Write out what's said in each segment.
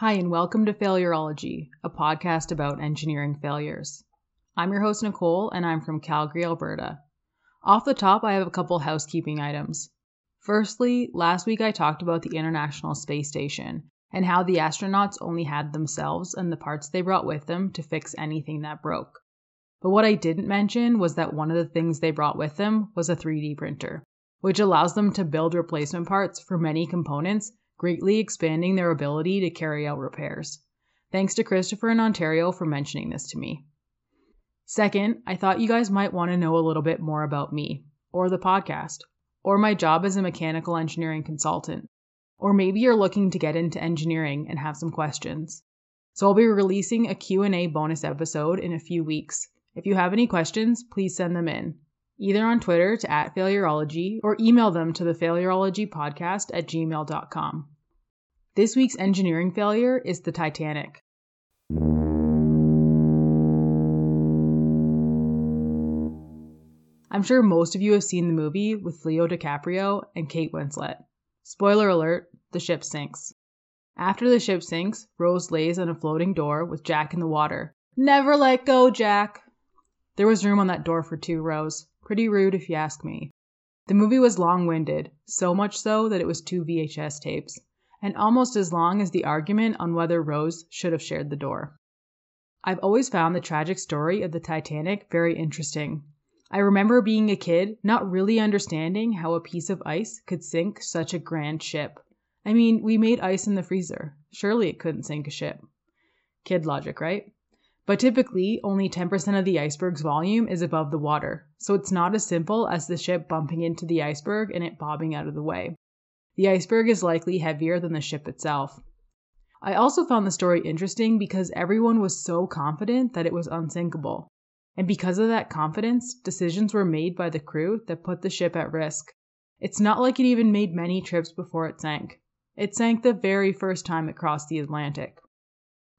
Hi, and welcome to Failurology, a podcast about engineering failures. I'm your host, Nicole, and I'm from Calgary, Alberta. Off the top, I have a couple housekeeping items. Firstly, last week I talked about the International Space Station and how the astronauts only had themselves and the parts they brought with them to fix anything that broke. But what I didn't mention was that one of the things they brought with them was a 3D printer, which allows them to build replacement parts for many components greatly expanding their ability to carry out repairs. Thanks to Christopher in Ontario for mentioning this to me. Second, I thought you guys might want to know a little bit more about me, or the podcast, or my job as a mechanical engineering consultant. Or maybe you're looking to get into engineering and have some questions. So I'll be releasing a Q&A bonus episode in a few weeks. If you have any questions, please send them in either on Twitter to at failurology or email them to the failurology podcast at gmail.com. This week's engineering failure is the Titanic. I'm sure most of you have seen the movie with Leo DiCaprio and Kate Winslet. Spoiler alert the ship sinks. After the ship sinks, Rose lays on a floating door with Jack in the water. Never let go, Jack! There was room on that door for two, Rose. Pretty rude, if you ask me. The movie was long winded, so much so that it was two VHS tapes, and almost as long as the argument on whether Rose should have shared the door. I've always found the tragic story of the Titanic very interesting. I remember being a kid, not really understanding how a piece of ice could sink such a grand ship. I mean, we made ice in the freezer. Surely it couldn't sink a ship. Kid logic, right? But typically, only 10% of the iceberg's volume is above the water, so it's not as simple as the ship bumping into the iceberg and it bobbing out of the way. The iceberg is likely heavier than the ship itself. I also found the story interesting because everyone was so confident that it was unsinkable. And because of that confidence, decisions were made by the crew that put the ship at risk. It's not like it even made many trips before it sank. It sank the very first time it crossed the Atlantic.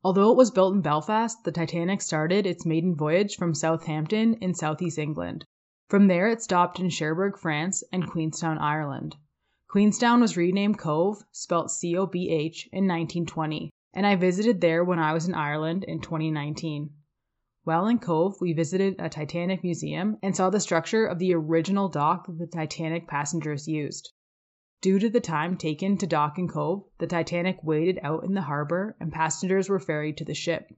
Although it was built in Belfast, the Titanic started its maiden voyage from Southampton in southeast England. From there it stopped in Cherbourg, France, and Queenstown, Ireland. Queenstown was renamed Cobh, spelt C O B H, in 1920, and I visited there when I was in Ireland in 2019. While in Cobh, we visited a Titanic museum and saw the structure of the original dock that the Titanic passengers used. Due to the time taken to dock in Cobh, the Titanic waited out in the harbor and passengers were ferried to the ship.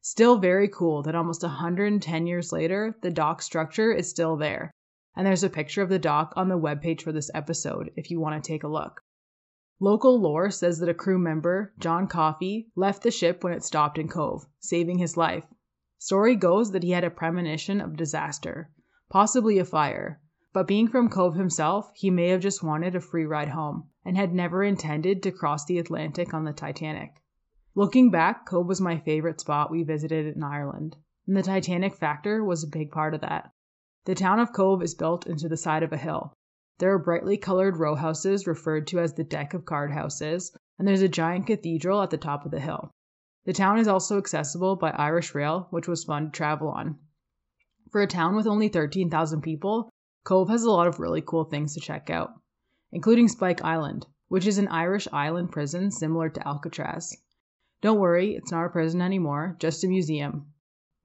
Still very cool that almost 110 years later, the dock structure is still there. And there's a picture of the dock on the webpage for this episode if you want to take a look. Local lore says that a crew member, John Coffey, left the ship when it stopped in Cobh, saving his life. Story goes that he had a premonition of disaster, possibly a fire, but being from Cobh himself, he may have just wanted a free ride home and had never intended to cross the Atlantic on the Titanic. Looking back, Cobh was my favorite spot we visited in Ireland, and the Titanic factor was a big part of that. The town of Cobh is built into the side of a hill. There are brightly colored row houses referred to as the deck of card houses, and there's a giant cathedral at the top of the hill. The town is also accessible by Irish Rail, which was fun to travel on. For a town with only 13,000 people, Cobh has a lot of really cool things to check out, including Spike Island, which is an Irish island prison similar to Alcatraz. Don't worry, it's not a prison anymore, just a museum.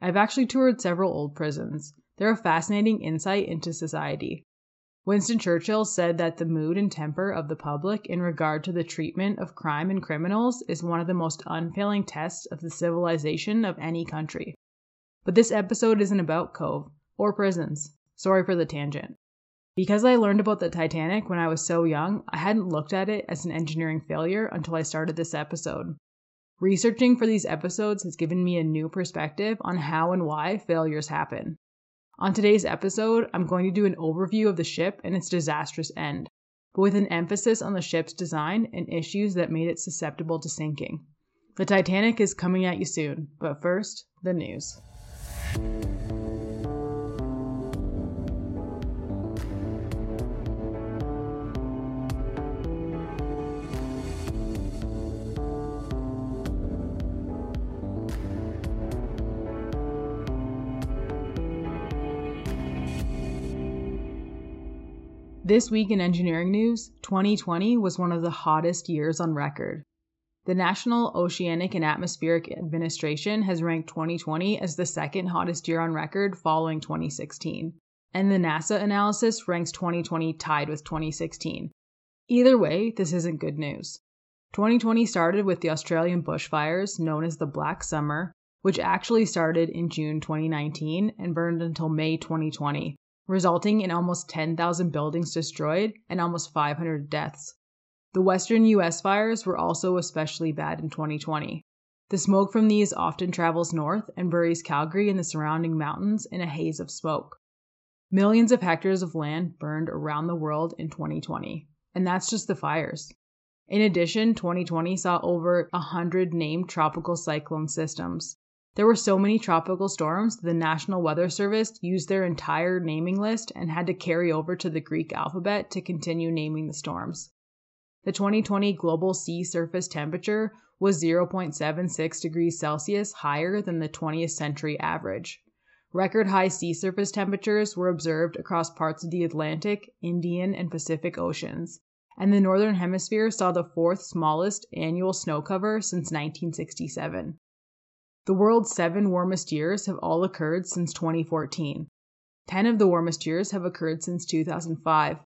I've actually toured several old prisons. They're a fascinating insight into society. Winston Churchill said that the mood and temper of the public in regard to the treatment of crime and criminals is one of the most unfailing tests of the civilization of any country. But this episode isn't about Cobh or prisons. Sorry for the tangent. Because I learned about the Titanic when I was so young, I hadn't looked at it as an engineering failure until I started this episode. Researching for these episodes has given me a new perspective on how and why failures happen. On today's episode, I'm going to do an overview of the ship and its disastrous end, but with an emphasis on the ship's design and issues that made it susceptible to sinking. The Titanic is coming at you soon, but first, the news. This week in engineering news, 2020 was one of the hottest years on record. The National Oceanic and Atmospheric Administration has ranked 2020 as the second hottest year on record following 2016, and the NASA analysis ranks 2020 tied with 2016. Either way, this isn't good news. 2020 started with the Australian bushfires known as the Black Summer, which actually started in June 2019 and burned until May 2020, resulting in almost 10,000 buildings destroyed and almost 500 deaths. The western US fires were also especially bad in 2020. The smoke from these often travels north and buries Calgary and the surrounding mountains in a haze of smoke. Millions of hectares of land burned around the world in 2020, and that's just the fires. In addition, 2020 saw over 100 named tropical cyclone systems. There were so many tropical storms, the National Weather Service used their entire naming list and had to carry over to the Greek alphabet to continue naming the storms. The 2020 global sea surface temperature was 0.76 degrees Celsius higher than the 20th century average. Record high sea surface temperatures were observed across parts of the Atlantic, Indian, and Pacific Oceans, and the Northern Hemisphere saw the fourth smallest annual snow cover since 1967. The world's seven warmest years have all occurred since 2014. Ten of the warmest years have occurred since 2005,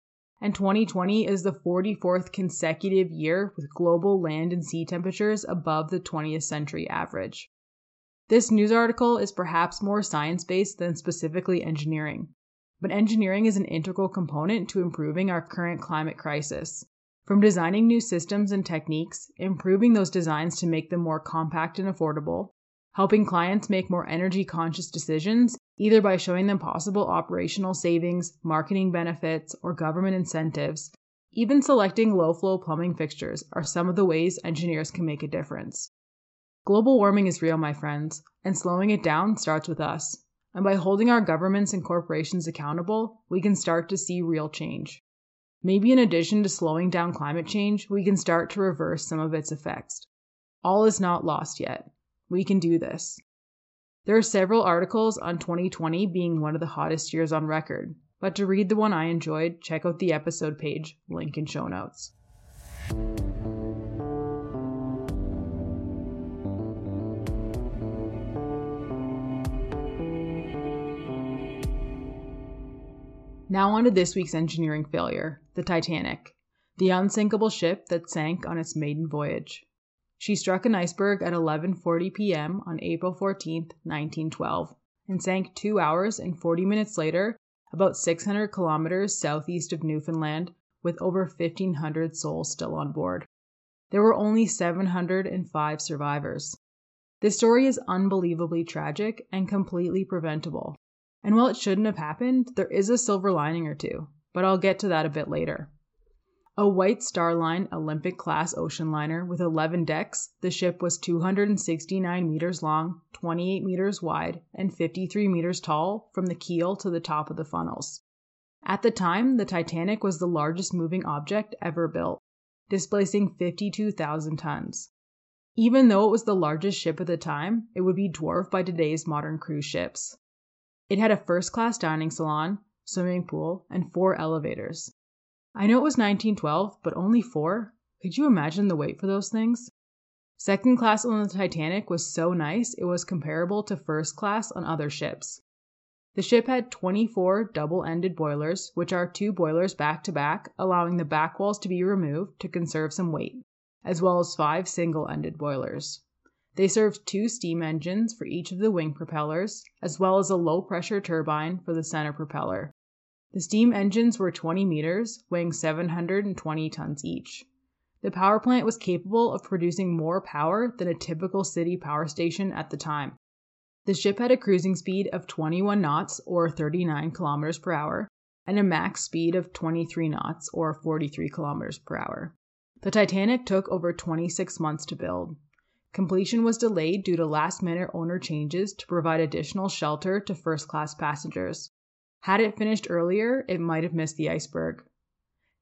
and 2020 is the 44th consecutive year with global land and sea temperatures above the 20th century average. This news article is perhaps more science based than specifically engineering, but engineering is an integral component to improving our current climate crisis. From designing new systems and techniques, improving those designs to make them more compact and affordable, helping clients make more energy conscious decisions, either by showing them possible operational savings, marketing benefits, or government incentives. Even selecting low flow plumbing fixtures are some of the ways engineers can make a difference. Global warming is real, my friends, and slowing it down starts with us. And by holding our governments and corporations accountable, we can start to see real change. Maybe in addition to slowing down climate change, we can start to reverse some of its effects. All is not lost yet. We can do this. There are several articles on 2020 being one of the hottest years on record, but to read the one I enjoyed, check out the episode page, link in show notes. Now on to this week's engineering failure, the Titanic, the unsinkable ship that sank on its maiden voyage. She struck an iceberg at 11:40 p.m. on April 14, 1912, and sank 2 hours and 40 minutes later about 600 kilometers southeast of Newfoundland with over 1500 souls still on board. There were only 705 survivors. This story is unbelievably tragic and completely preventable. And while it shouldn't have happened, there is a silver lining or two, but I'll get to that a bit later. A White Star Line Olympic class ocean liner with 11 decks, the ship was 269 meters long, 28 meters wide, and 53 meters tall from the keel to the top of the funnels. At the time, the Titanic was the largest moving object ever built, displacing 52,000 tons. Even though it was the largest ship at the time, it would be dwarfed by today's modern cruise ships. It had a first class dining salon, swimming pool, and four elevators. I know it was 1912, but only four? Could you imagine the wait for those things? Second class on the Titanic was so nice it was comparable to first class on other ships. The ship had 24 double ended boilers, which are two boilers back to back, allowing the back walls to be removed to conserve some weight, as well as five single ended boilers. They served two steam engines for each of the wing propellers, as well as a low pressure turbine for the center propeller. The steam engines were 20 meters, weighing 720 tons each. The power plant was capable of producing more power than a typical city power station at the time. The ship had a cruising speed of 21 knots or 39 kilometers per hour and a max speed of 23 knots or 43 kilometers per hour. The Titanic took over 26 months to build. Completion was delayed due to last minute owner changes to provide additional shelter to first class passengers. Had it finished earlier, it might have missed the iceberg.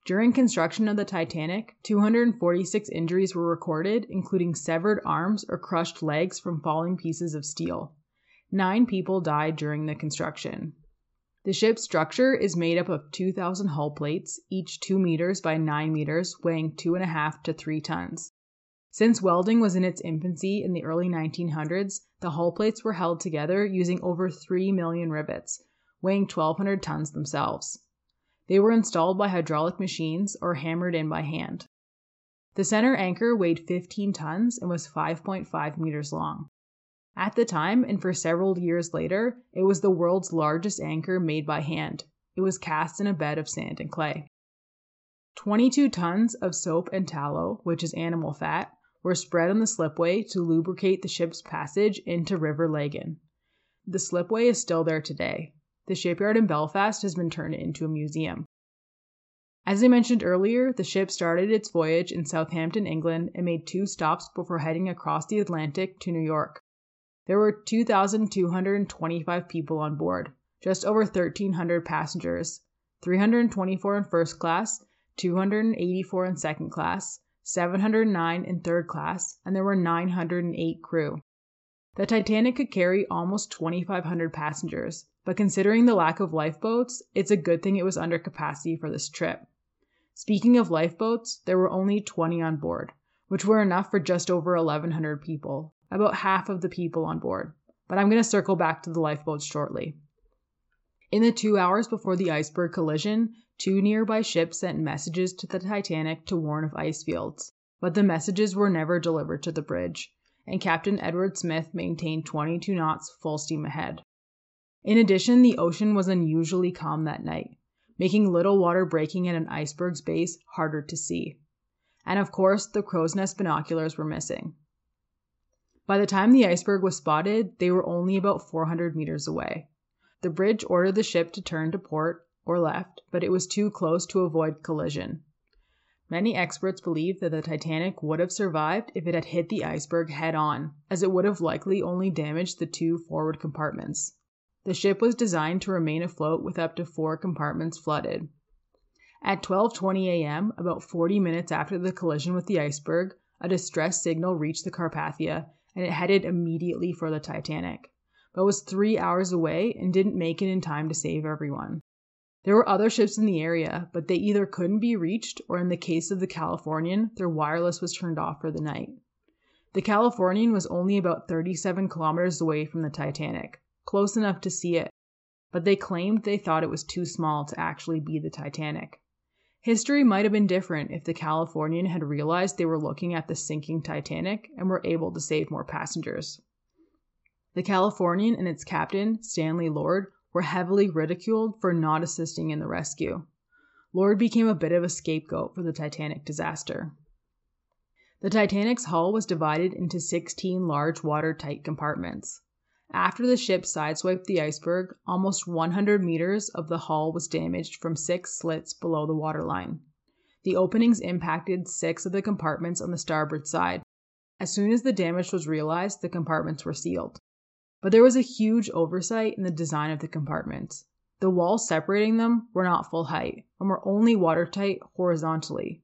During construction of the Titanic, 246 injuries were recorded, including severed arms or crushed legs from falling pieces of steel. Nine people died during the construction. The ship's structure is made up of 2,000 hull plates, each 2 meters by 9 meters, weighing 2.5 to 3 tons. Since welding was in its infancy in the early 1900s, the hull plates were held together using over 3 million rivets, weighing 1,200 tons themselves. They were installed by hydraulic machines or hammered in by hand. The center anchor weighed 15 tons and was 5.5 meters long. At the time, and for several years later, it was the world's largest anchor made by hand. It was cast in a bed of sand and clay. 22 tons of soap and tallow, which is animal fat, were spread on the slipway to lubricate the ship's passage into River Lagan. The slipway is still there today. The shipyard in Belfast has been turned into a museum. As I mentioned earlier, the ship started its voyage in Southampton, England, and made two stops before heading across the Atlantic to New York. There were 2,225 people on board, just over 1,300 passengers, 324 in first class, 284 in second class, 709 in third class, and there were 908 crew. The Titanic could carry almost 2,500 passengers, but considering the lack of lifeboats, it's a good thing it was under capacity for this trip. Speaking of lifeboats, there were only 20 on board, which were enough for just over 1,100 people, about half of the people on board. But I'm going to circle back to the lifeboats shortly. In the two hours before the iceberg collision, two nearby ships sent messages to the Titanic to warn of ice fields, but the messages were never delivered to the bridge, and Captain Edward Smith maintained 22 knots full steam ahead. In addition, the ocean was unusually calm that night, making little water breaking at an iceberg's base harder to see. And of course, the crow's nest binoculars were missing. By the time the iceberg was spotted, they were only about 400 meters away. The bridge ordered the ship to turn to port or left, but it was too close to avoid collision. Many experts believe that the Titanic would have survived if it had hit the iceberg head on, as it would have likely only damaged the two forward compartments. The ship was designed to remain afloat with up to four compartments flooded. At 12:20 a.m., about 40 minutes after the collision with the iceberg, a distress signal reached the Carpathia and it headed immediately for the Titanic, but was 3 hours away and didn't make it in time to save everyone. There were other ships in the area, but they either couldn't be reached or in the case of the Californian, their wireless was turned off for the night. The Californian was only about 37 kilometers away from the Titanic close enough to see it, but they claimed they thought it was too small to actually be the Titanic. History might have been different if the Californian had realized they were looking at the sinking Titanic and were able to save more passengers. The Californian and its captain, Stanley Lord, were heavily ridiculed for not assisting in the rescue. Lord became a bit of a scapegoat for the Titanic disaster. The Titanic's hull was divided into 16 large watertight compartments. After the ship sideswiped the iceberg, almost 100 meters of the hull was damaged from six slits below the waterline. The openings impacted six of the compartments on the starboard side. As soon as the damage was realized, the compartments were sealed. But there was a huge oversight in the design of the compartments. The walls separating them were not full height and were only watertight horizontally.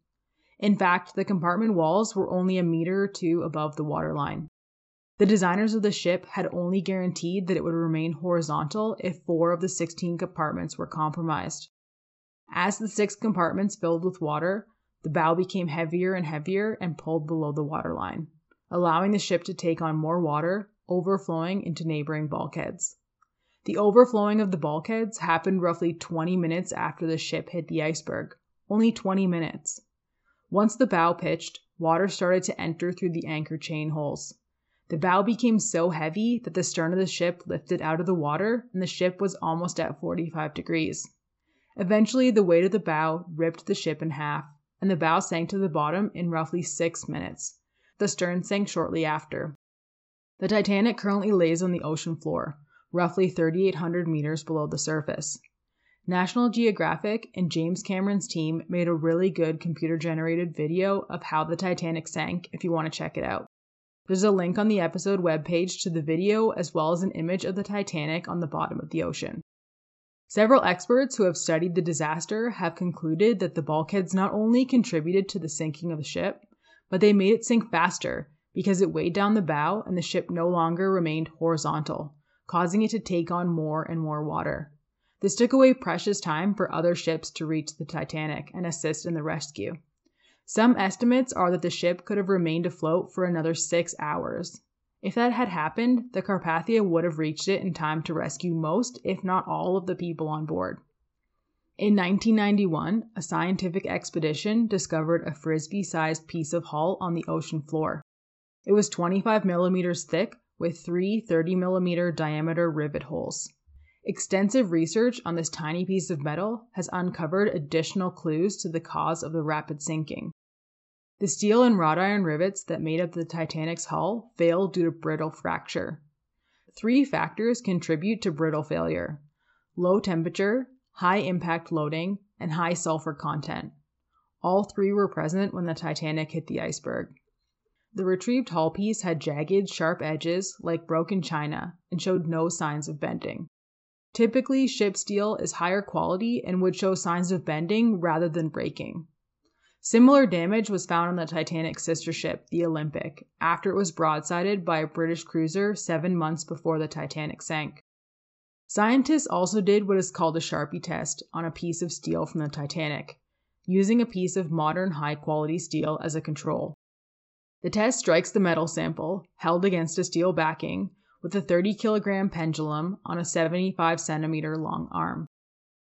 In fact, the compartment walls were only a meter or two above the waterline. The designers of the ship had only guaranteed that it would remain horizontal if four of the 16 compartments were compromised. As the six compartments filled with water, the bow became heavier and heavier and pulled below the waterline, allowing the ship to take on more water, overflowing into neighboring bulkheads. The overflowing of the bulkheads happened roughly 20 minutes after the ship hit the iceberg. Only 20 minutes. Once the bow pitched, water started to enter through the anchor chain holes. The bow became so heavy that the stern of the ship lifted out of the water and the ship was almost at 45 degrees. Eventually, the weight of the bow ripped the ship in half, and the bow sank to the bottom in roughly six minutes. The stern sank shortly after. The Titanic currently lays on the ocean floor, roughly 3,800 meters below the surface. National Geographic and James Cameron's team made a really good computer generated video of how the Titanic sank if you want to check it out. There's a link on the episode webpage to the video as well as an image of the Titanic on the bottom of the ocean. Several experts who have studied the disaster have concluded that the bulkheads not only contributed to the sinking of the ship, but they made it sink faster because it weighed down the bow and the ship no longer remained horizontal, causing it to take on more and more water. This took away precious time for other ships to reach the Titanic and assist in the rescue. Some estimates are that the ship could have remained afloat for another six hours. If that had happened, the Carpathia would have reached it in time to rescue most, if not all, of the people on board. In 1991, a scientific expedition discovered a frisbee sized piece of hull on the ocean floor. It was 25 millimeters thick with three 30 millimeter diameter rivet holes. Extensive research on this tiny piece of metal has uncovered additional clues to the cause of the rapid sinking. The steel and wrought iron rivets that made up the Titanic's hull failed due to brittle fracture. Three factors contribute to brittle failure low temperature, high impact loading, and high sulfur content. All three were present when the Titanic hit the iceberg. The retrieved hull piece had jagged, sharp edges like broken china and showed no signs of bending. Typically, ship steel is higher quality and would show signs of bending rather than breaking. Similar damage was found on the Titanic's sister ship, the Olympic, after it was broadsided by a British cruiser seven months before the Titanic sank. Scientists also did what is called a Charpy test on a piece of steel from the Titanic, using a piece of modern high quality steel as a control. The test strikes the metal sample, held against a steel backing, with a 30 kilogram pendulum on a 75 centimeter long arm.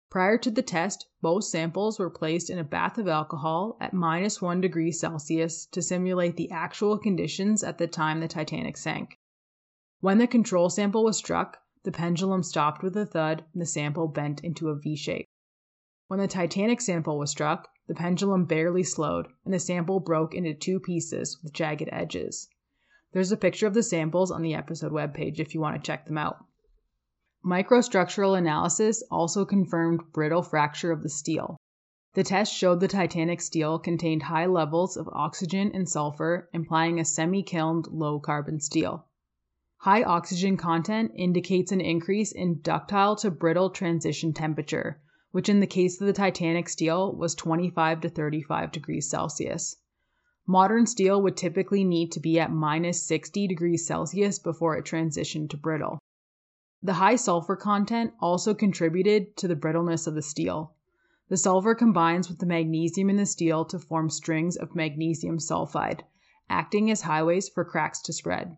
Prior to the test, both samples were placed in a bath of alcohol at minus 1 degree Celsius to simulate the actual conditions at the time the Titanic sank. When the control sample was struck, the pendulum stopped with a thud and the sample bent into a V shape. When the Titanic sample was struck, the pendulum barely slowed and the sample broke into two pieces with jagged edges. There's a picture of the samples on the episode webpage if you want to check them out. Microstructural analysis also confirmed brittle fracture of the steel. The test showed the Titanic steel contained high levels of oxygen and sulfur, implying a semi killed low carbon steel. High oxygen content indicates an increase in ductile to brittle transition temperature, which in the case of the Titanic steel was 25 to 35 degrees Celsius. Modern steel would typically need to be at minus 60 degrees Celsius before it transitioned to brittle. The high sulfur content also contributed to the brittleness of the steel. The sulfur combines with the magnesium in the steel to form strings of magnesium sulfide, acting as highways for cracks to spread.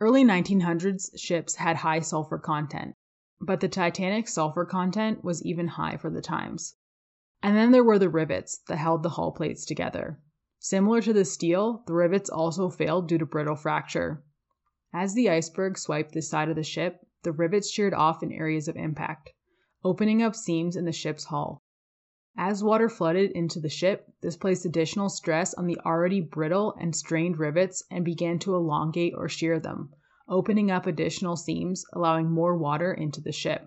Early 1900s ships had high sulfur content, but the Titanic's sulfur content was even high for the times. And then there were the rivets that held the hull plates together. Similar to the steel, the rivets also failed due to brittle fracture. As the iceberg swiped the side of the ship, the rivets sheared off in areas of impact, opening up seams in the ship's hull. As water flooded into the ship, this placed additional stress on the already brittle and strained rivets and began to elongate or shear them, opening up additional seams, allowing more water into the ship.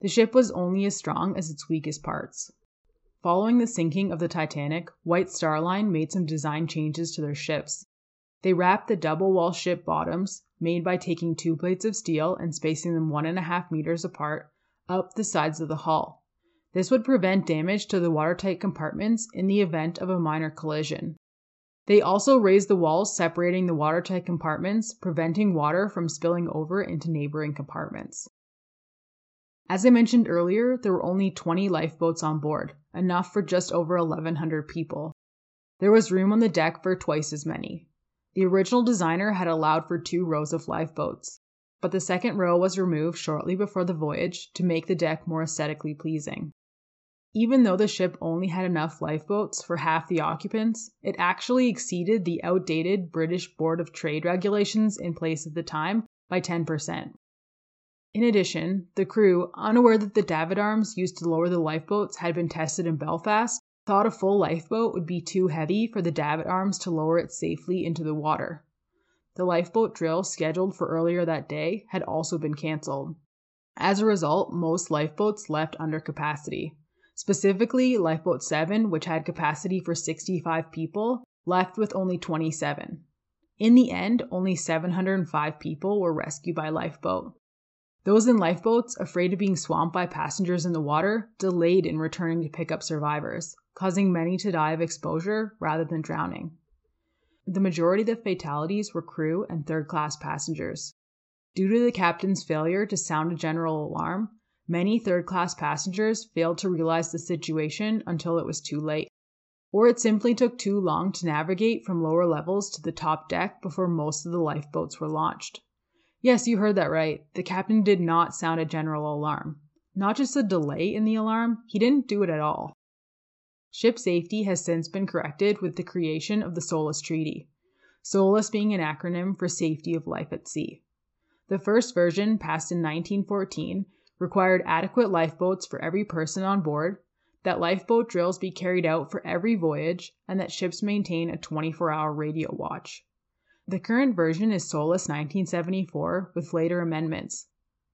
The ship was only as strong as its weakest parts. Following the sinking of the Titanic, White Star Line made some design changes to their ships. They wrapped the double wall ship bottoms, made by taking two plates of steel and spacing them one and a half meters apart, up the sides of the hull. This would prevent damage to the watertight compartments in the event of a minor collision. They also raised the walls separating the watertight compartments, preventing water from spilling over into neighboring compartments. As I mentioned earlier, there were only 20 lifeboats on board, enough for just over 1,100 people. There was room on the deck for twice as many. The original designer had allowed for two rows of lifeboats, but the second row was removed shortly before the voyage to make the deck more aesthetically pleasing. Even though the ship only had enough lifeboats for half the occupants, it actually exceeded the outdated British Board of Trade regulations in place at the time by 10%. In addition, the crew, unaware that the davit arms used to lower the lifeboats had been tested in Belfast, thought a full lifeboat would be too heavy for the davit arms to lower it safely into the water. The lifeboat drill scheduled for earlier that day had also been canceled. As a result, most lifeboats left under capacity. Specifically, Lifeboat 7, which had capacity for 65 people, left with only 27. In the end, only 705 people were rescued by lifeboat. Those in lifeboats, afraid of being swamped by passengers in the water, delayed in returning to pick up survivors, causing many to die of exposure rather than drowning. The majority of the fatalities were crew and third class passengers. Due to the captain's failure to sound a general alarm, many third class passengers failed to realize the situation until it was too late. or it simply took too long to navigate from lower levels to the top deck before most of the lifeboats were launched. Yes, you heard that right. The captain did not sound a general alarm. Not just a delay in the alarm, he didn't do it at all. Ship safety has since been corrected with the creation of the SOLAS Treaty, SOLAS being an acronym for Safety of Life at Sea. The first version, passed in 1914, required adequate lifeboats for every person on board, that lifeboat drills be carried out for every voyage, and that ships maintain a 24 hour radio watch. The current version is SOLAS 1974 with later amendments.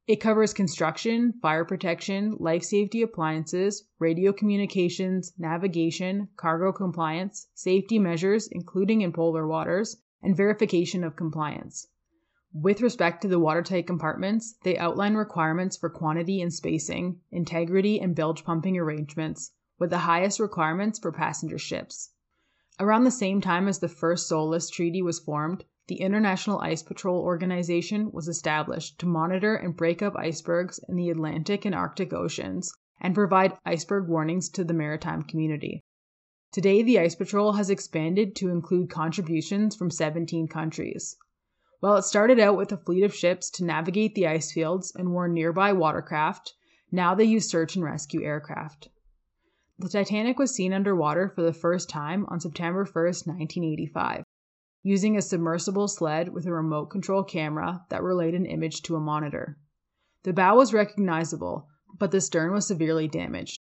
It covers construction, fire protection, life safety appliances, radio communications, navigation, cargo compliance, safety measures, including in polar waters, and verification of compliance. With respect to the watertight compartments, they outline requirements for quantity and spacing, integrity, and bilge pumping arrangements, with the highest requirements for passenger ships. Around the same time as the first SOLAS treaty was formed, the International Ice Patrol Organization was established to monitor and break up icebergs in the Atlantic and Arctic Oceans and provide iceberg warnings to the maritime community. Today, the Ice Patrol has expanded to include contributions from 17 countries. While it started out with a fleet of ships to navigate the ice fields and warn nearby watercraft, now they use search and rescue aircraft. The Titanic was seen underwater for the first time on September 1, 1985, using a submersible sled with a remote control camera that relayed an image to a monitor. The bow was recognizable, but the stern was severely damaged.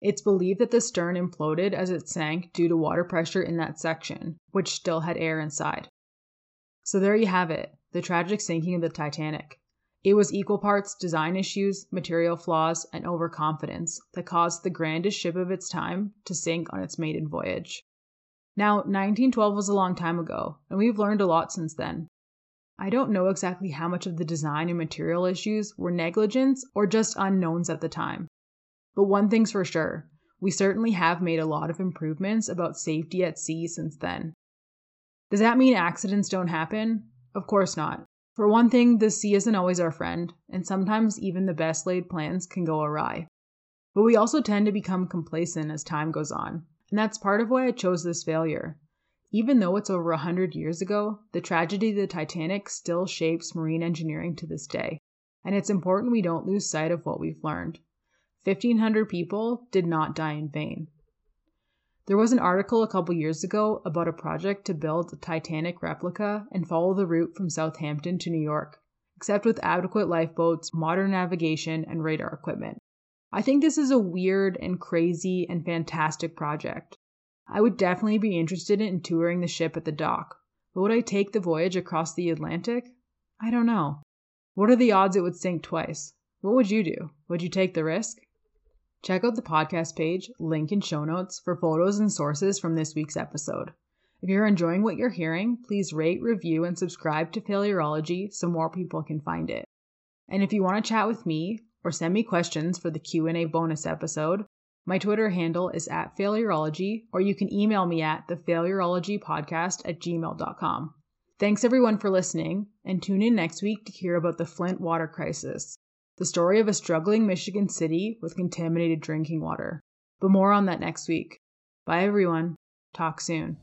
It's believed that the stern imploded as it sank due to water pressure in that section, which still had air inside. So there you have it the tragic sinking of the Titanic. It was equal parts design issues, material flaws, and overconfidence that caused the grandest ship of its time to sink on its maiden voyage. Now, 1912 was a long time ago, and we've learned a lot since then. I don't know exactly how much of the design and material issues were negligence or just unknowns at the time. But one thing's for sure we certainly have made a lot of improvements about safety at sea since then. Does that mean accidents don't happen? Of course not. For one thing, the sea isn't always our friend, and sometimes even the best laid plans can go awry. But we also tend to become complacent as time goes on, and that's part of why I chose this failure. Even though it's over hundred years ago, the tragedy of the Titanic still shapes marine engineering to this day, and it's important we don't lose sight of what we've learned. 1,500 people did not die in vain. There was an article a couple years ago about a project to build a Titanic replica and follow the route from Southampton to New York, except with adequate lifeboats, modern navigation, and radar equipment. I think this is a weird and crazy and fantastic project. I would definitely be interested in touring the ship at the dock, but would I take the voyage across the Atlantic? I don't know. What are the odds it would sink twice? What would you do? Would you take the risk? Check out the podcast page, link in show notes, for photos and sources from this week's episode. If you're enjoying what you're hearing, please rate, review, and subscribe to Failurology so more people can find it. And if you want to chat with me or send me questions for the Q&A bonus episode, my Twitter handle is at Failurology, or you can email me at thefailurologypodcast at gmail.com. Thanks everyone for listening, and tune in next week to hear about the Flint water crisis the story of a struggling Michigan city with contaminated drinking water. But more on that next week. Bye, everyone. Talk soon.